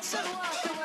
That's a up.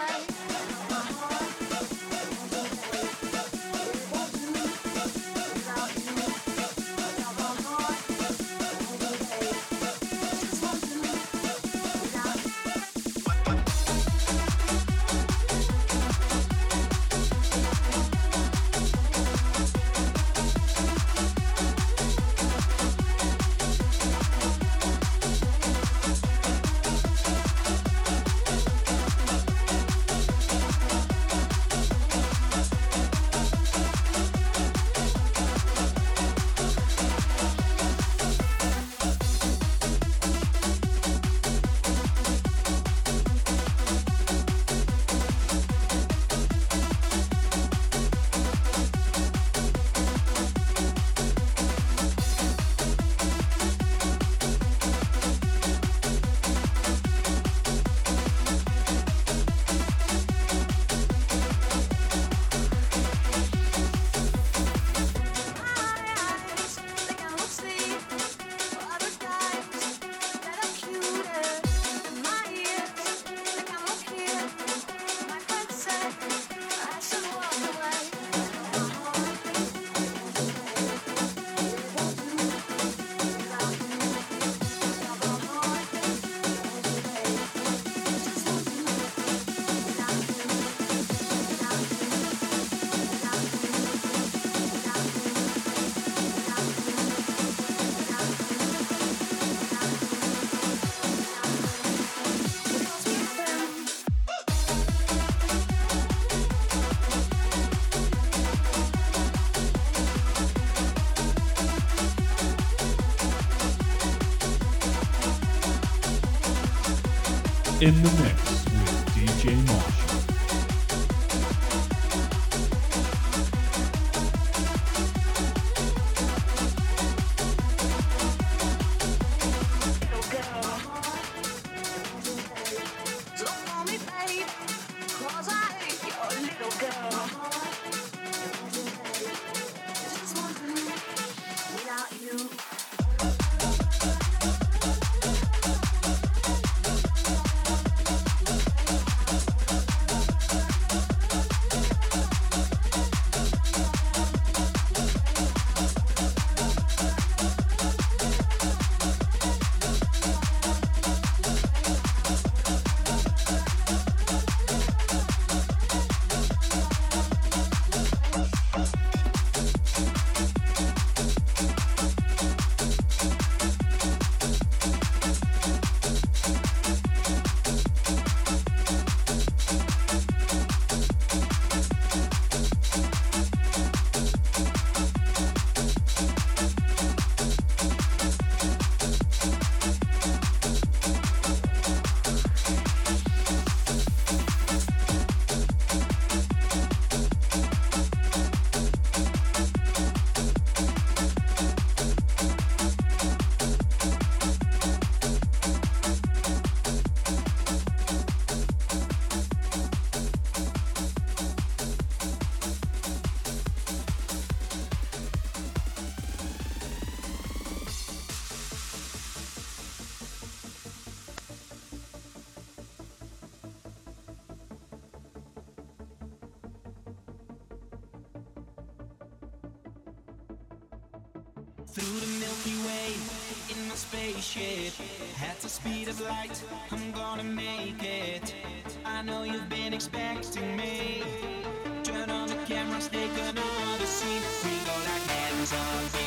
In the mix shit. At the speed of light, I'm gonna make it. I know you've been expecting me. Turn on the cameras, take another scene. We go like hands on.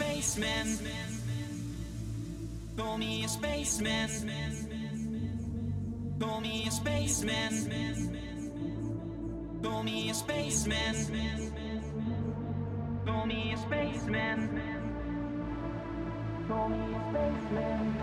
spaceman. Call me a spaceman. Call me a spaceman. Call me a spaceman. Call me a spaceman. Call me a spaceman.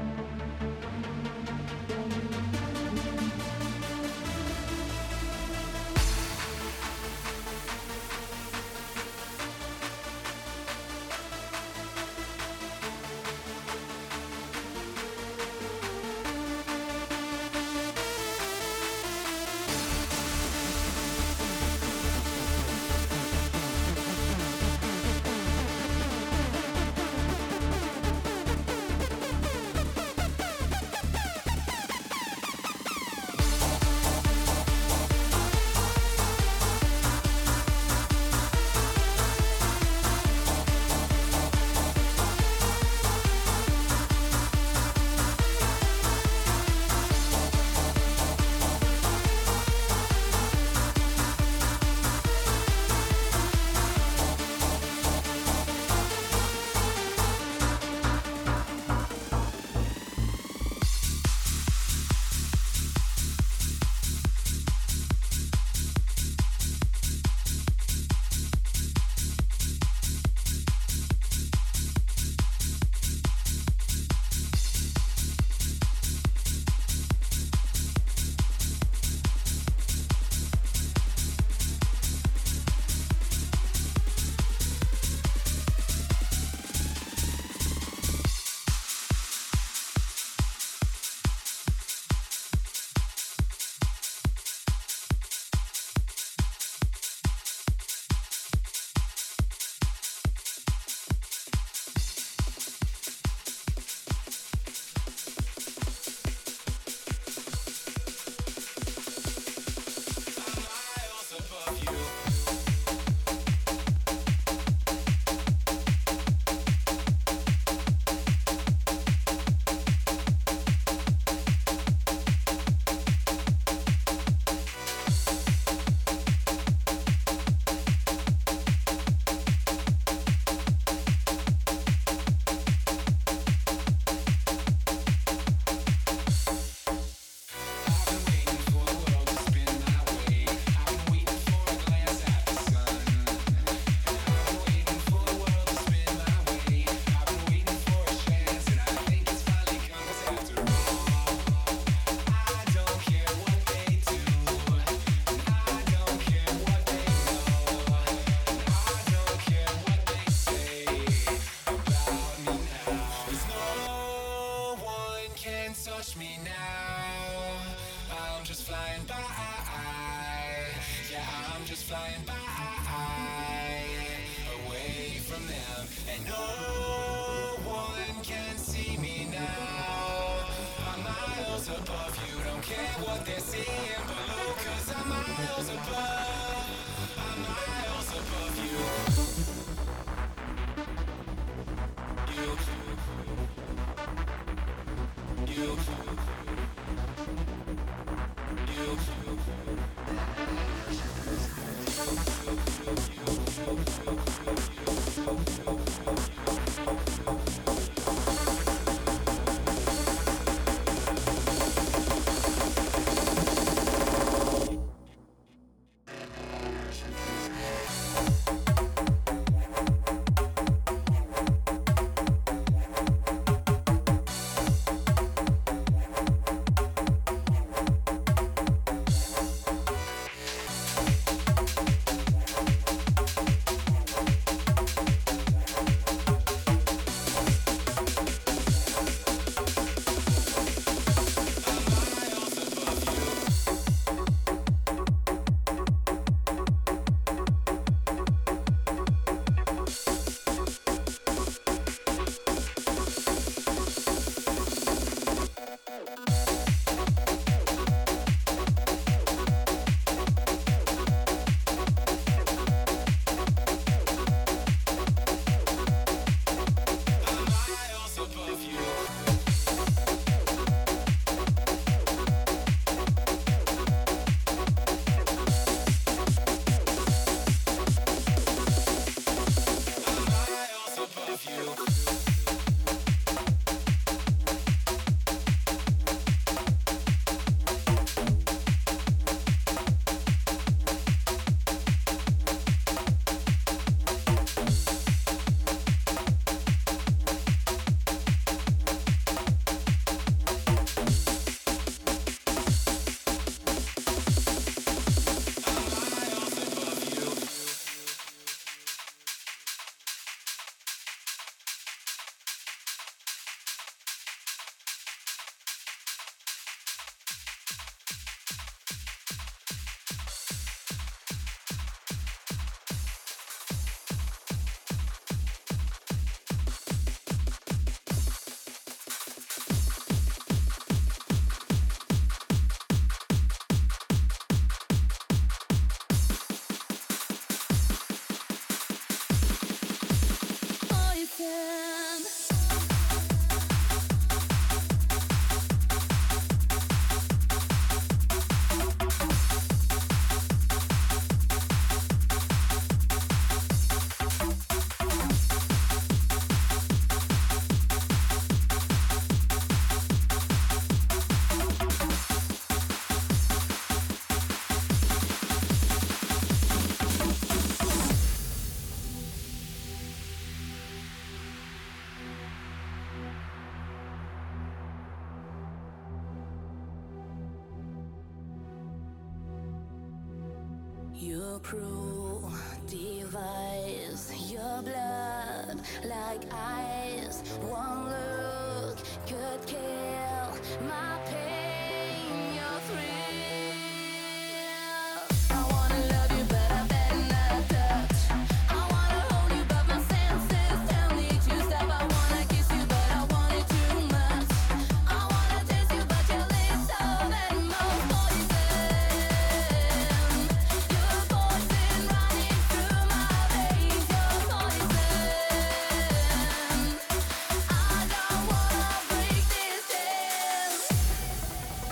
prove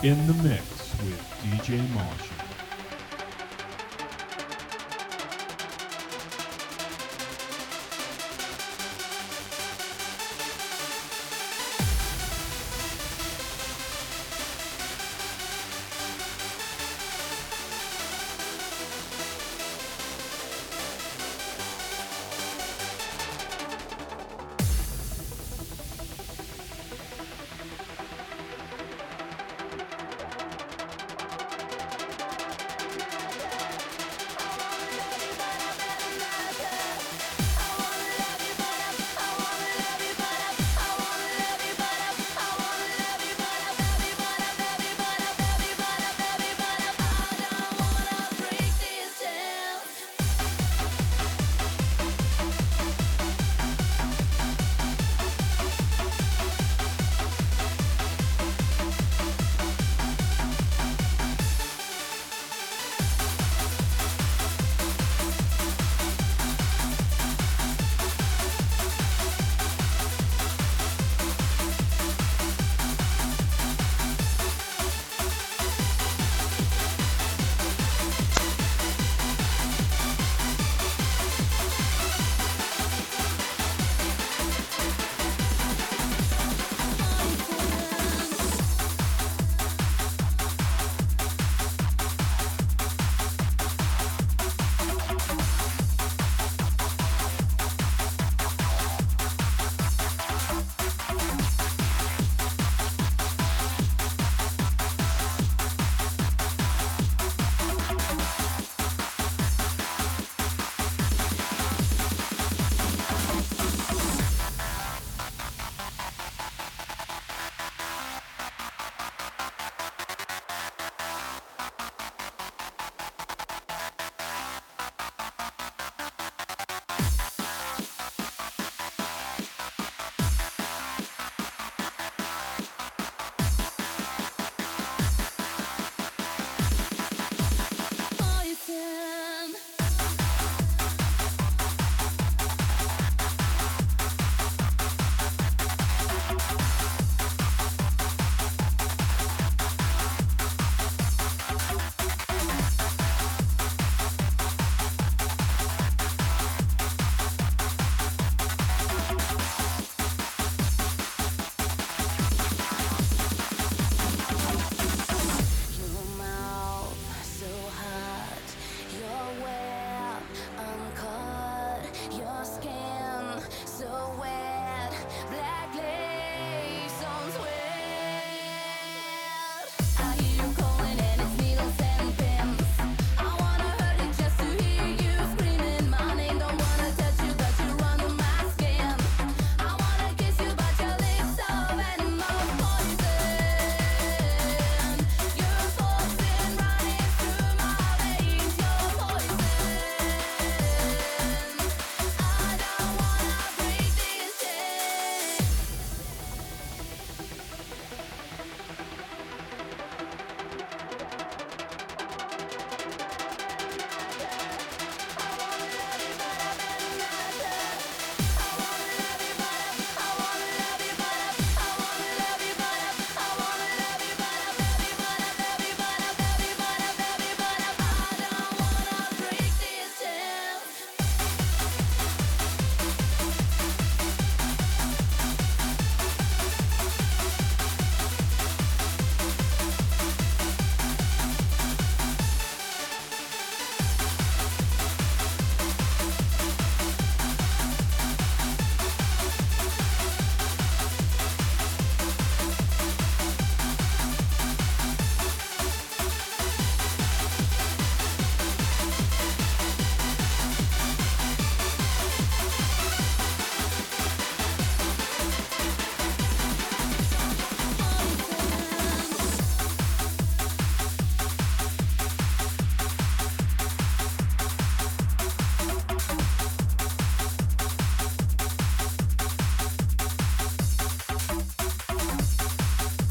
in the mix with DJ Marshall.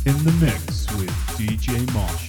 In the mix with DJ Moshi.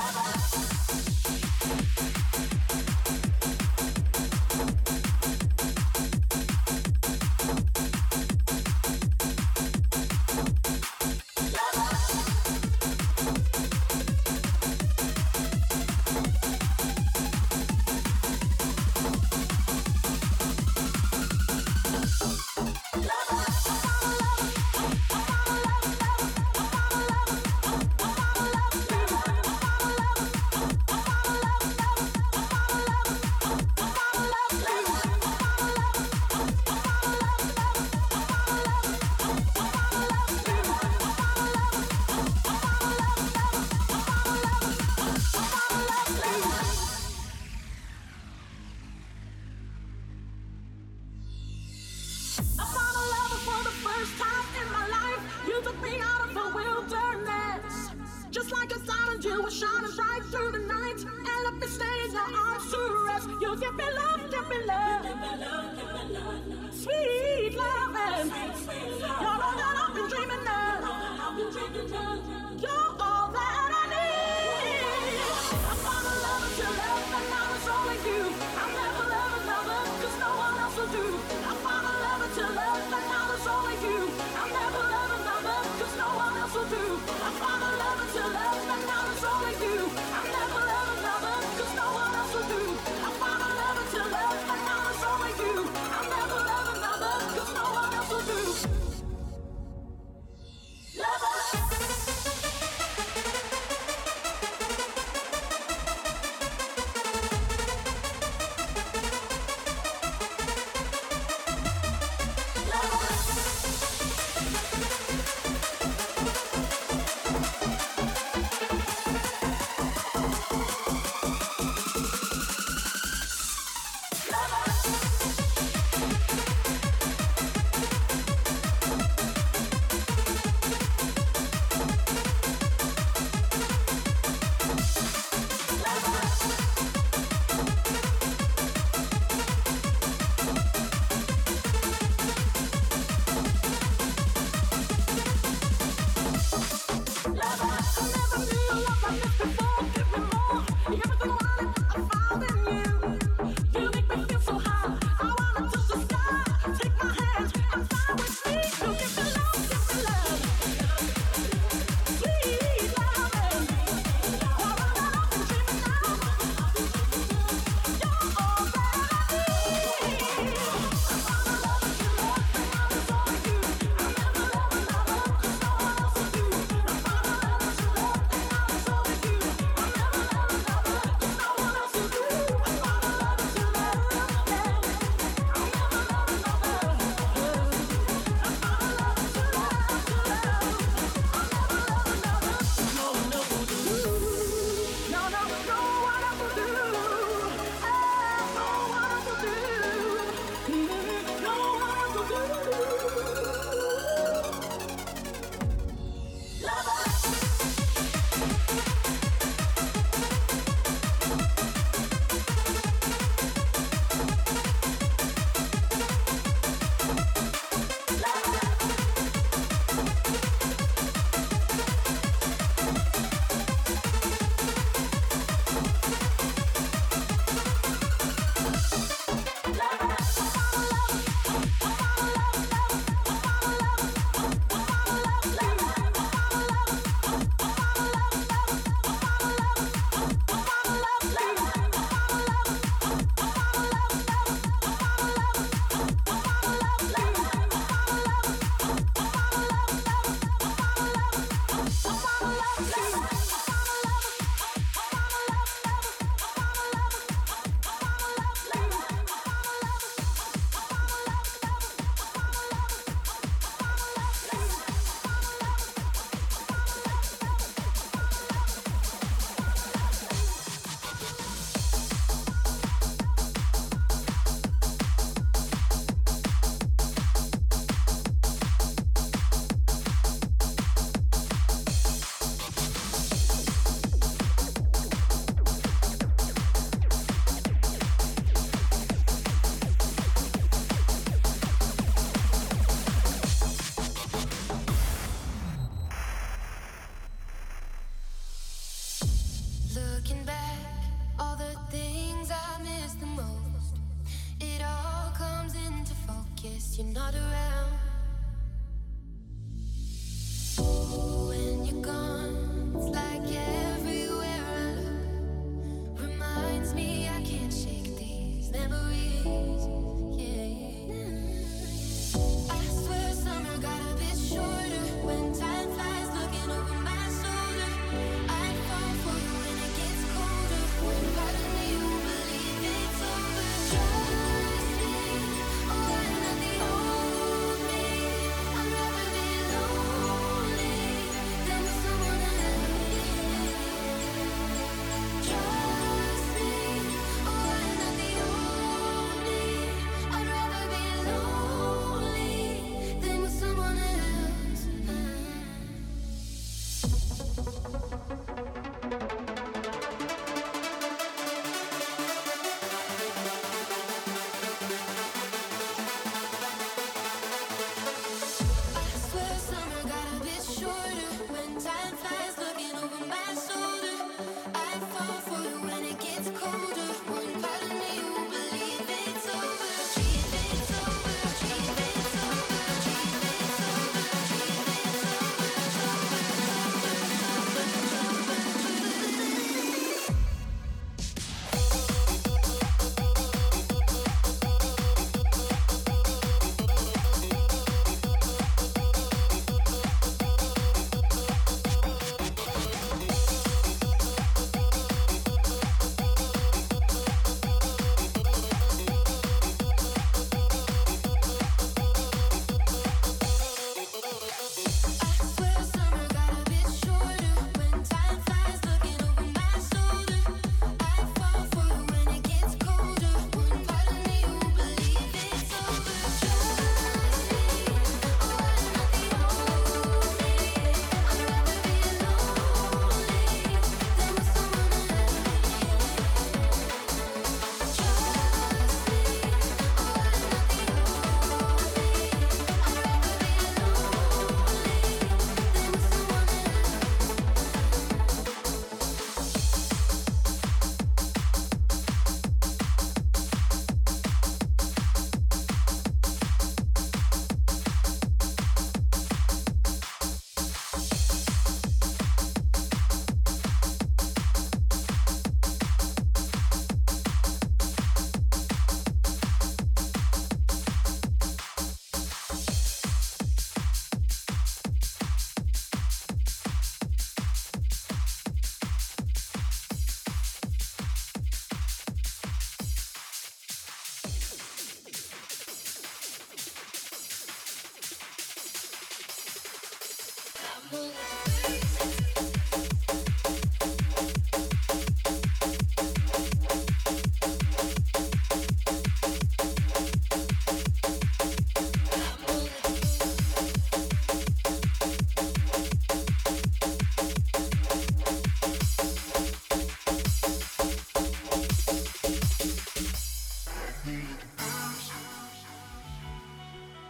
lover.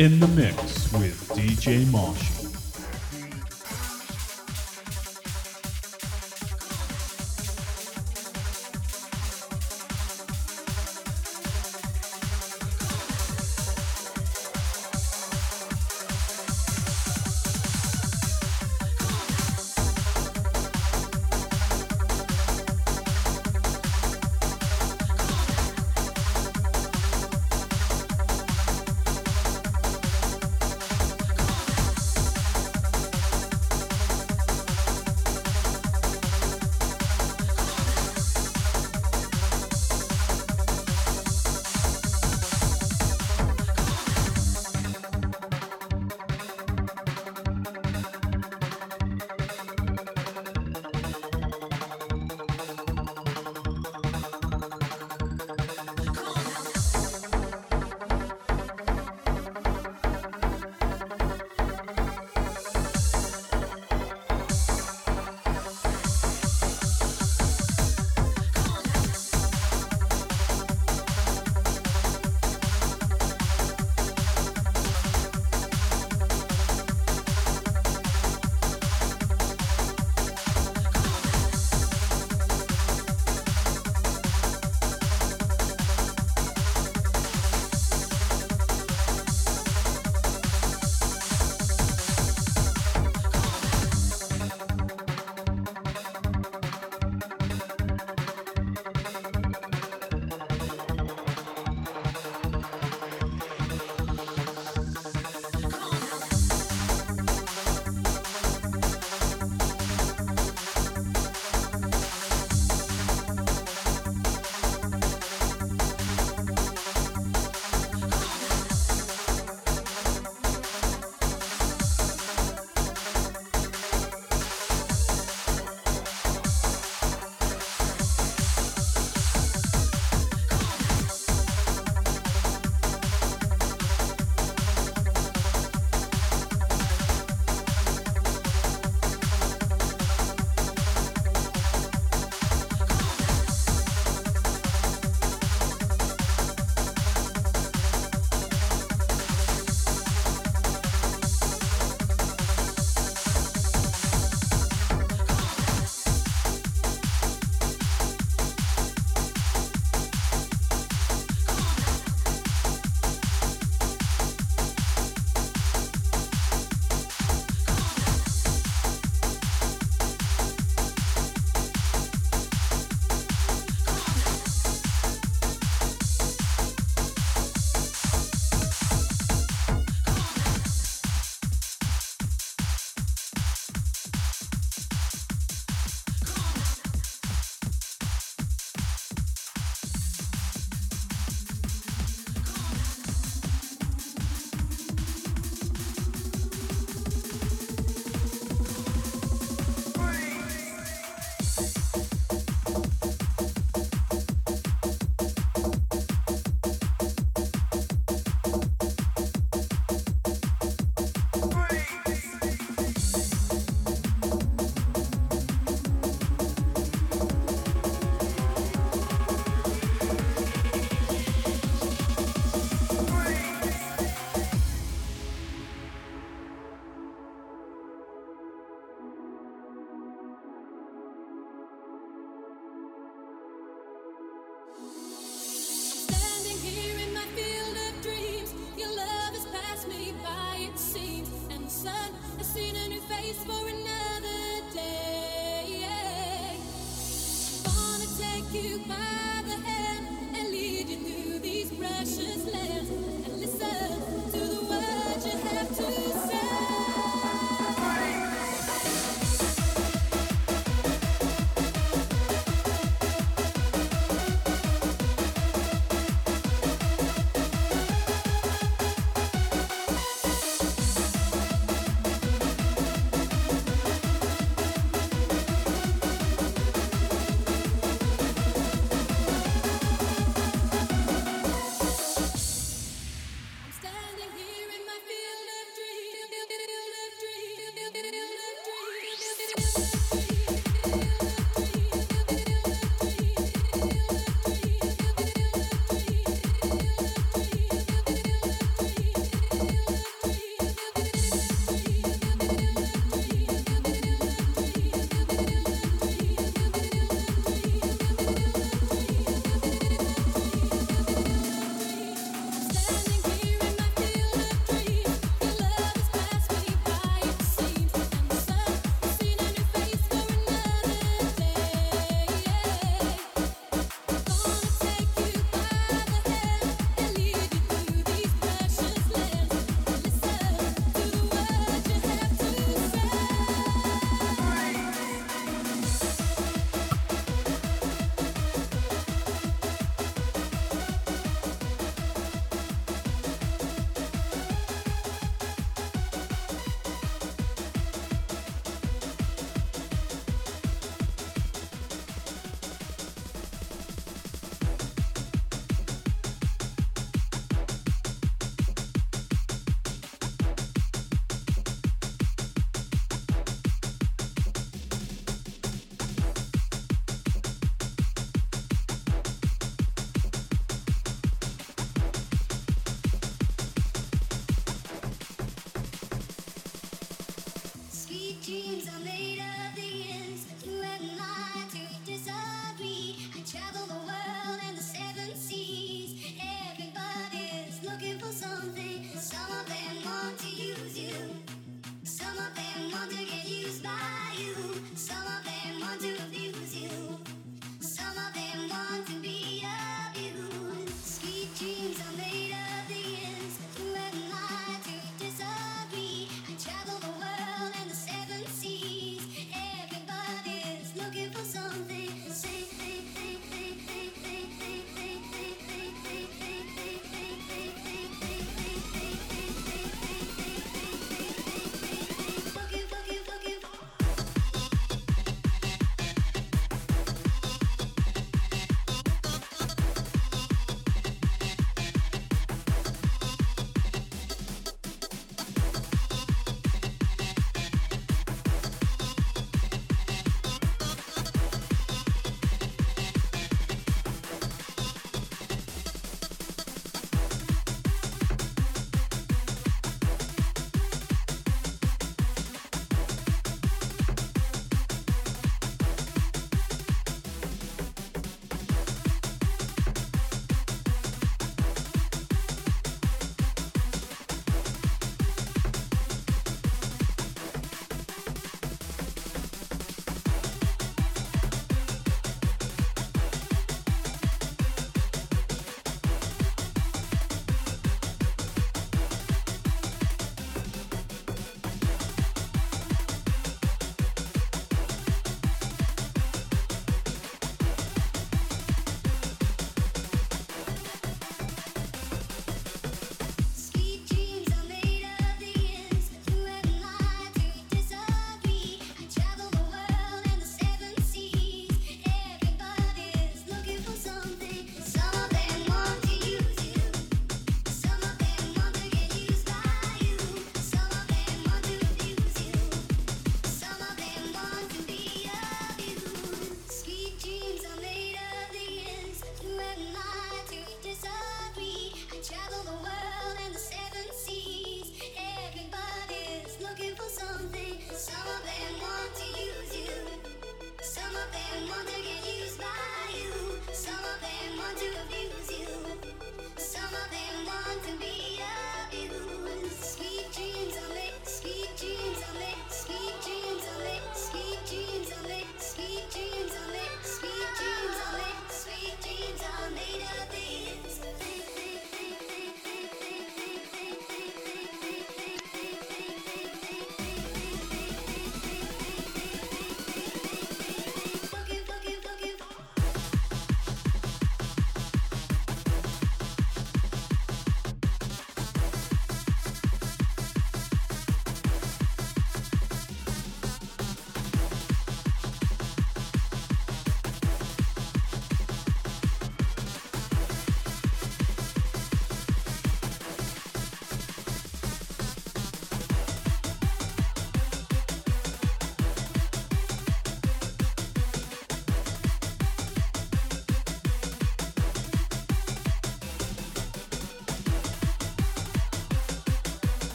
In the mix with DJ Moshi.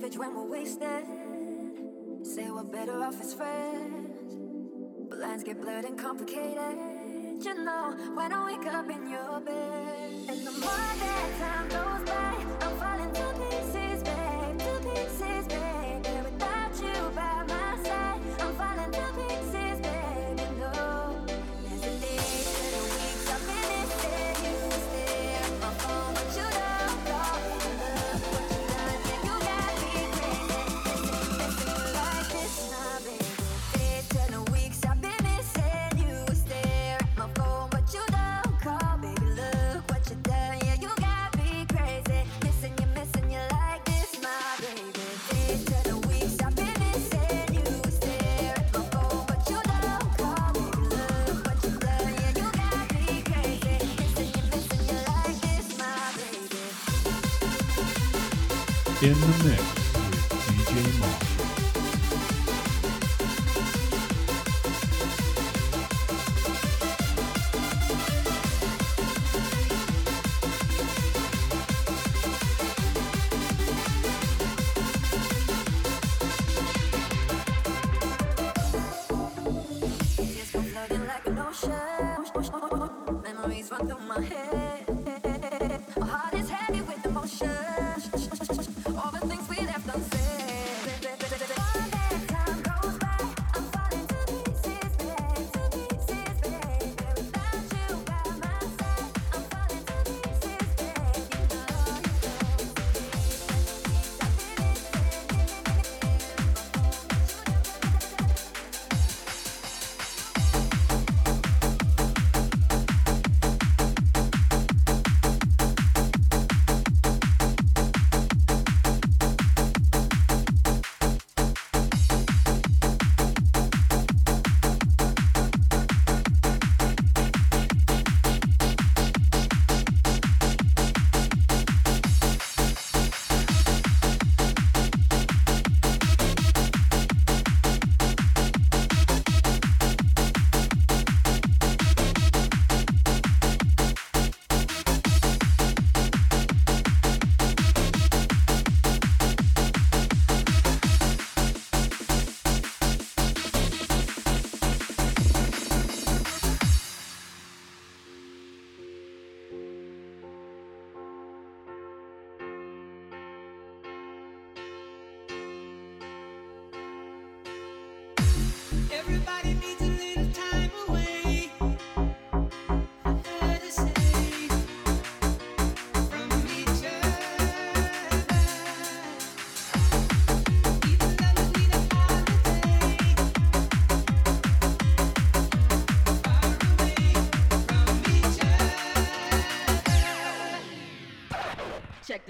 savage when we're wasted. Say we're better off as friends. But lines get blurred and complicated. in the mix.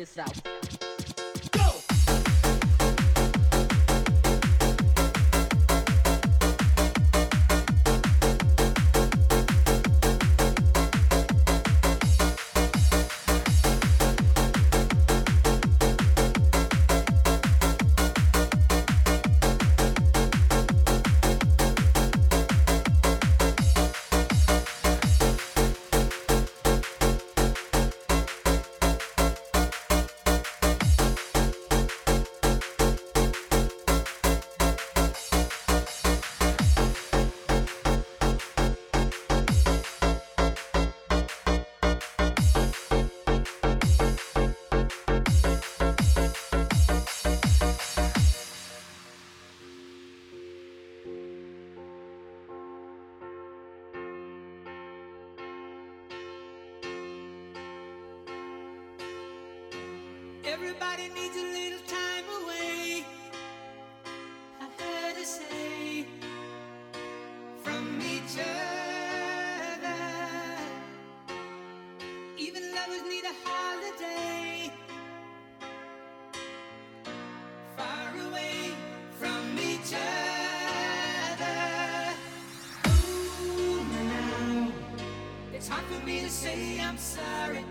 this out. Everybody needs a little time away. I heard a say from each other. Even lovers need a holiday. Far away from each other. Ooh, now. It's hard for me to say I'm sorry.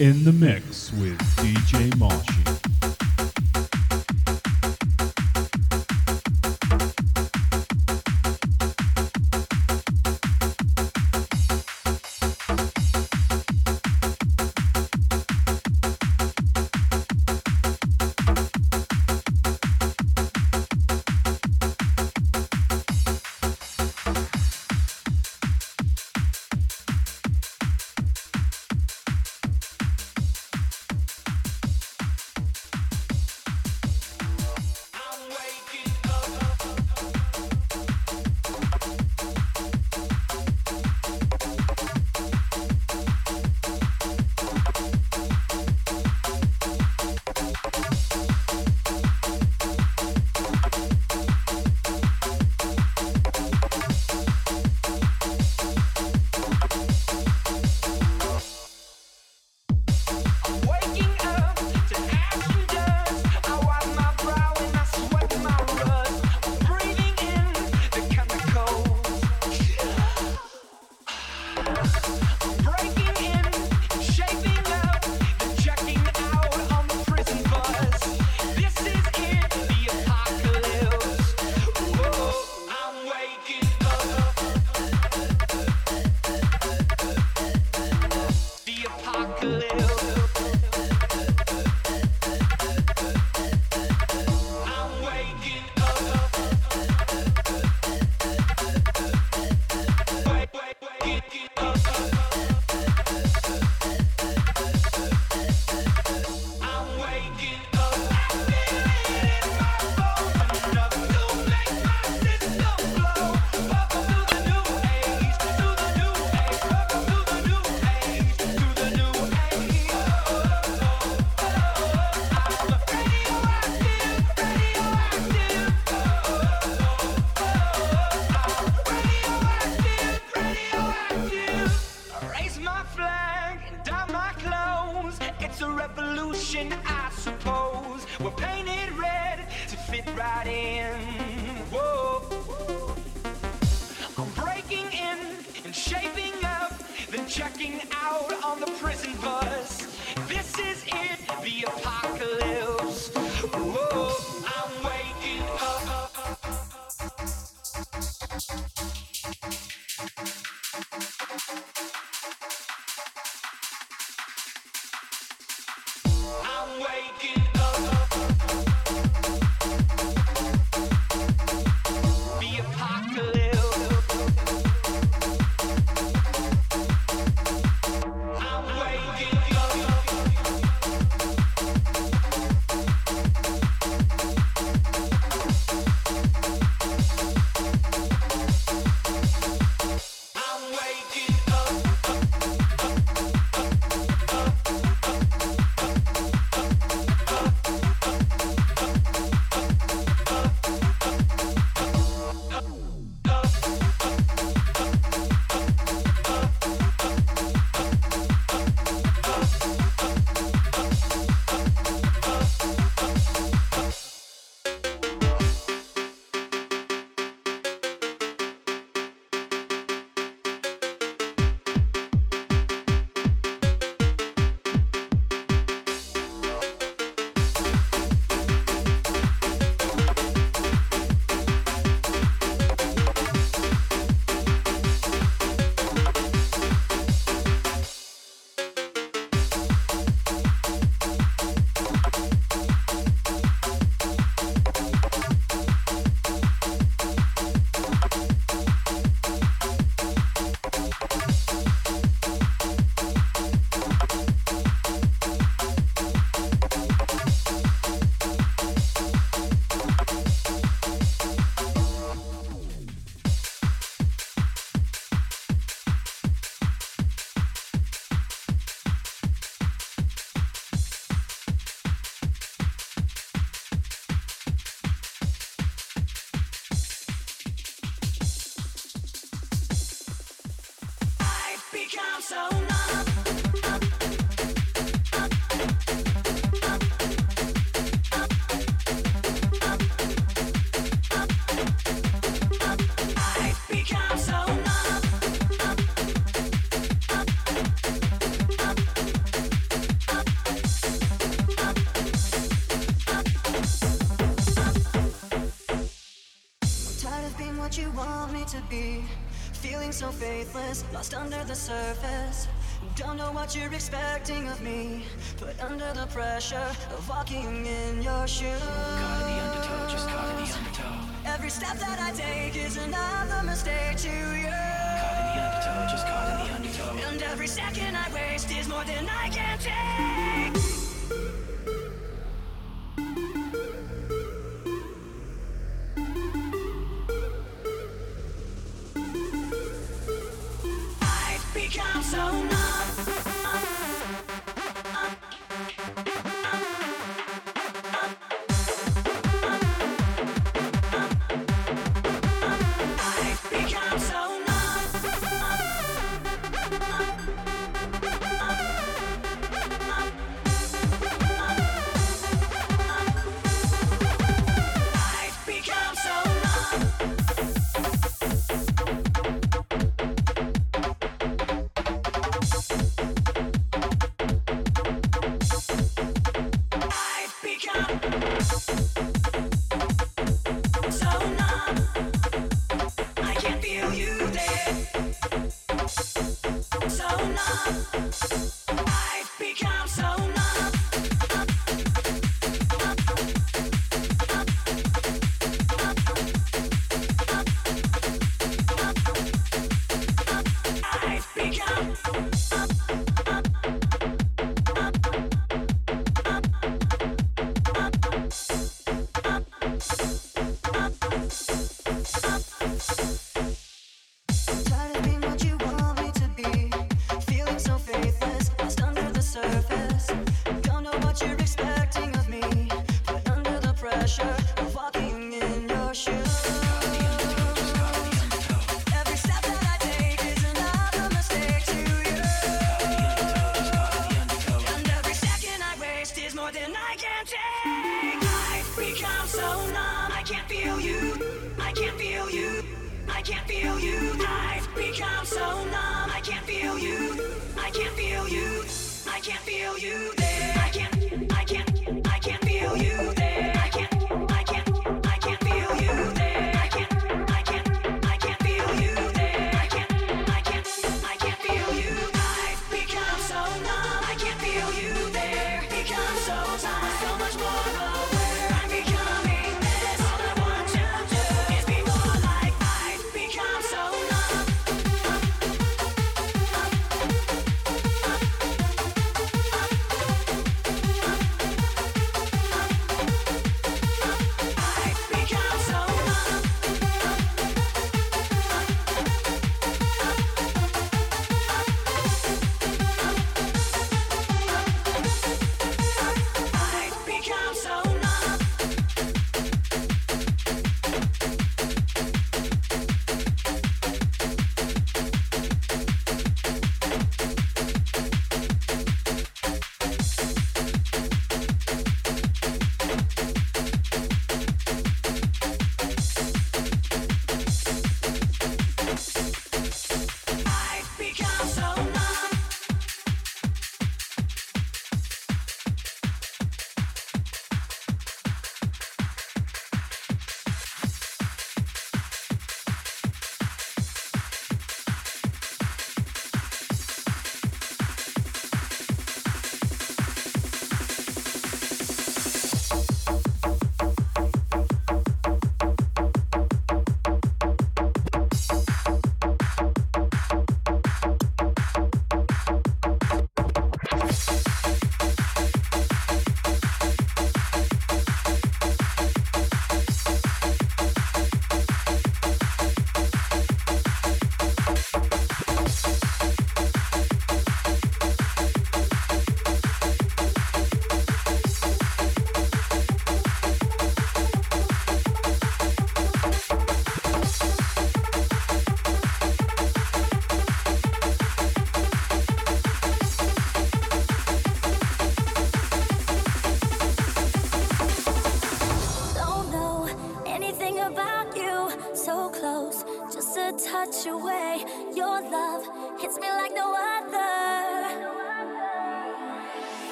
In the mix with DJ Moshi. Don't know what you're expecting of me, put under the pressure of walking in your shoes. Caught in the undertow, just caught in the undertow. Every step that I take is another mistake to you. Caught in the undertow, just caught in the undertow. And every second I waste is more than I can take.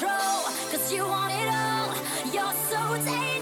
Control, cause you want it all. You're so dangerous.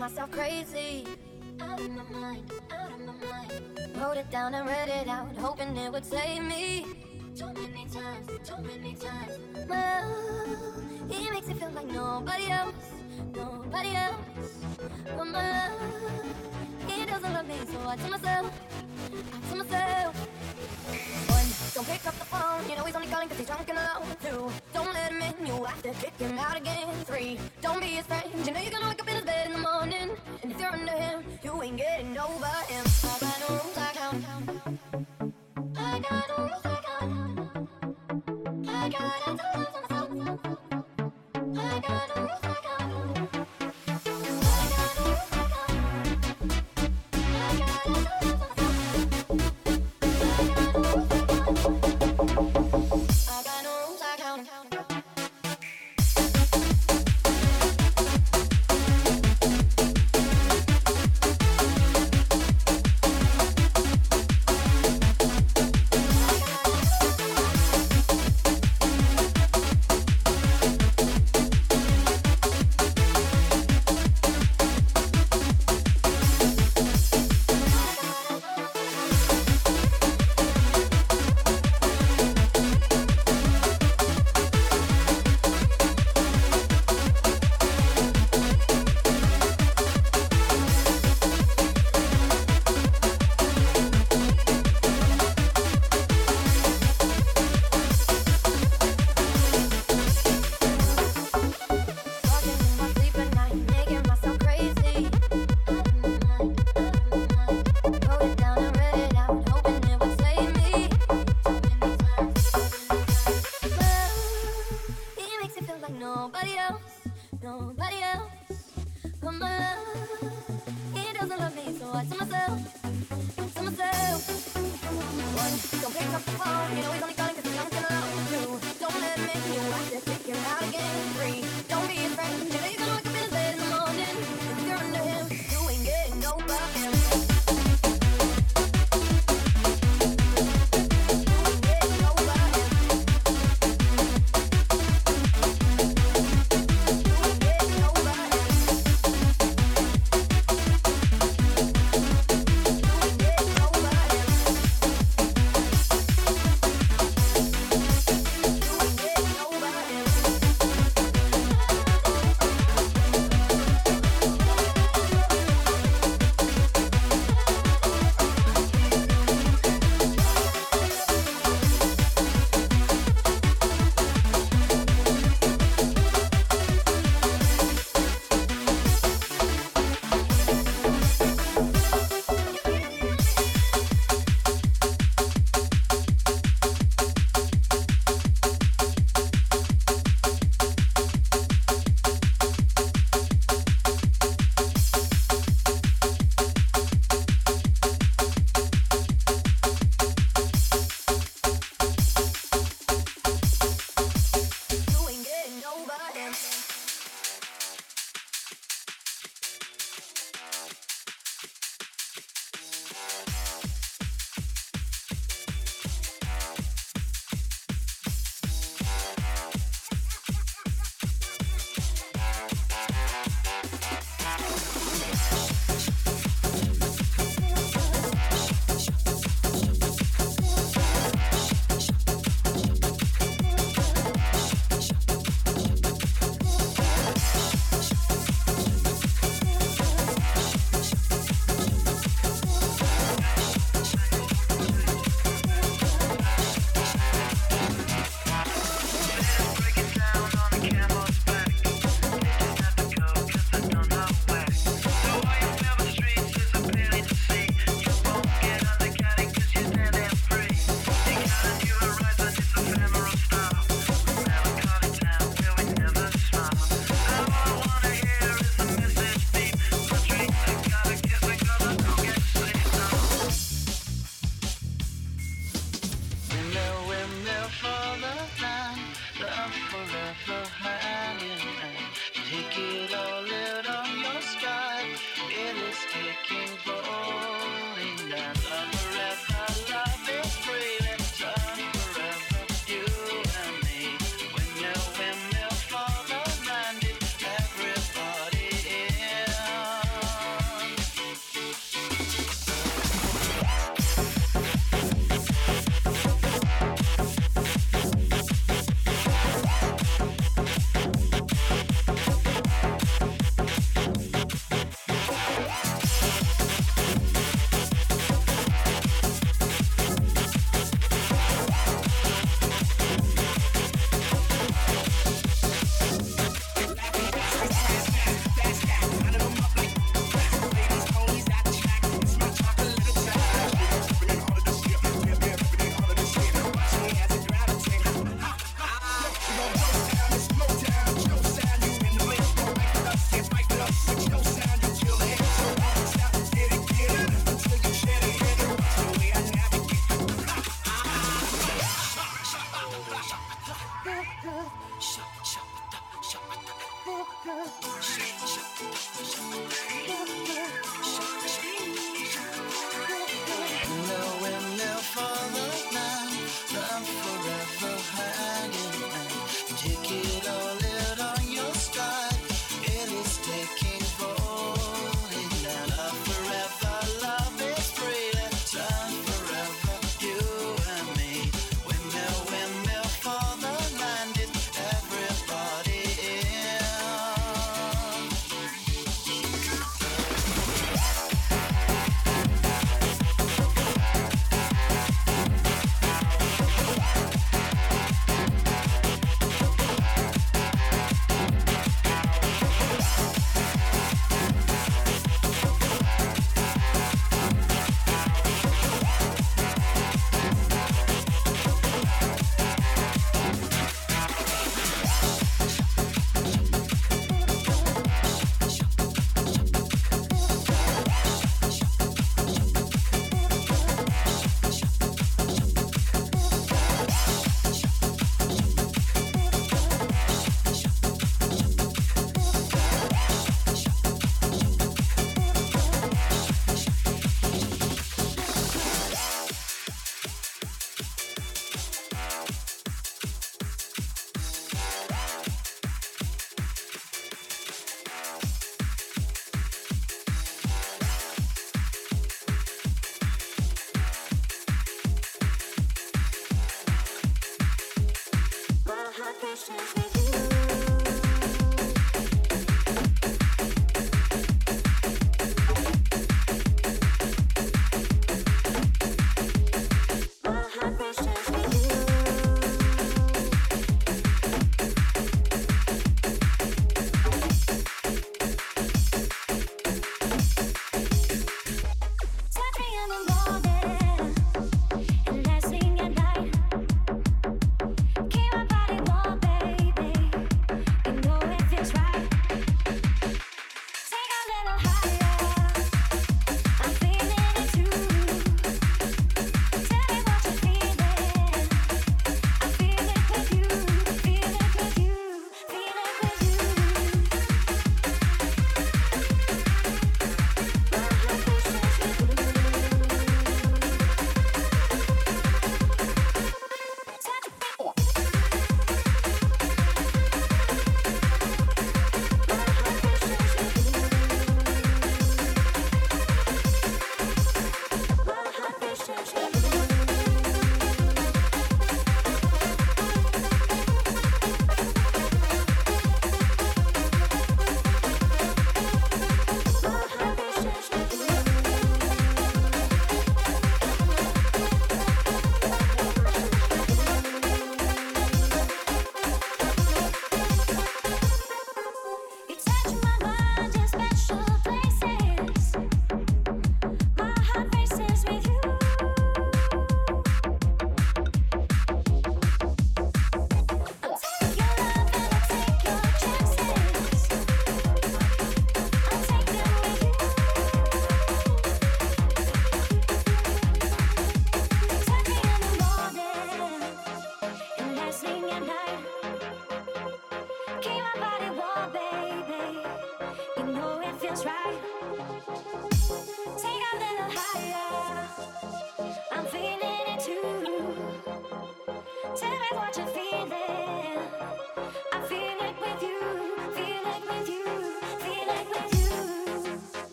Myself crazy. Out of my mind, out of my mind. Wrote it down and read it out, hoping it would save me. Too many times, too many times. Love, he makes it feel like nobody else, nobody else. But my love, he doesn't love me, so I tell myself, I tell myself. One, don't pick up the phone, you know he's only calling cause he's drunk and alone. Two, don't let him in, you have to kick him out again. Three, don't be his friend, you know you're gonna wake up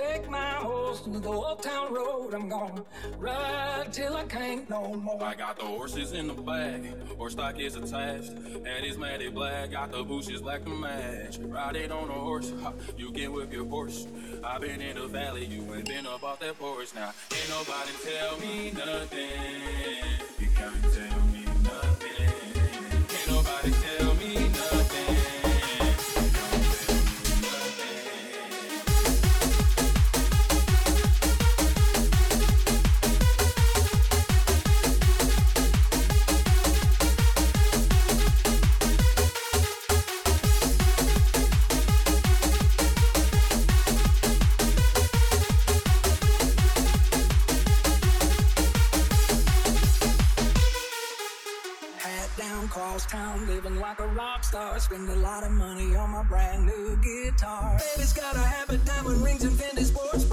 take my horse to the old town road. I'm gonna ride till I can't no more. I got the horses in the bag, horse stock is attached, and it's matted black. Got the bushes black to match. Ride it on a horse, you can whip your horse. I've been in the valley, you ain't been up off that porch. Now ain't nobody tell me nothing. You can't tell. on my brand new guitar. Baby's got a habit, diamond rings, and Fendi sports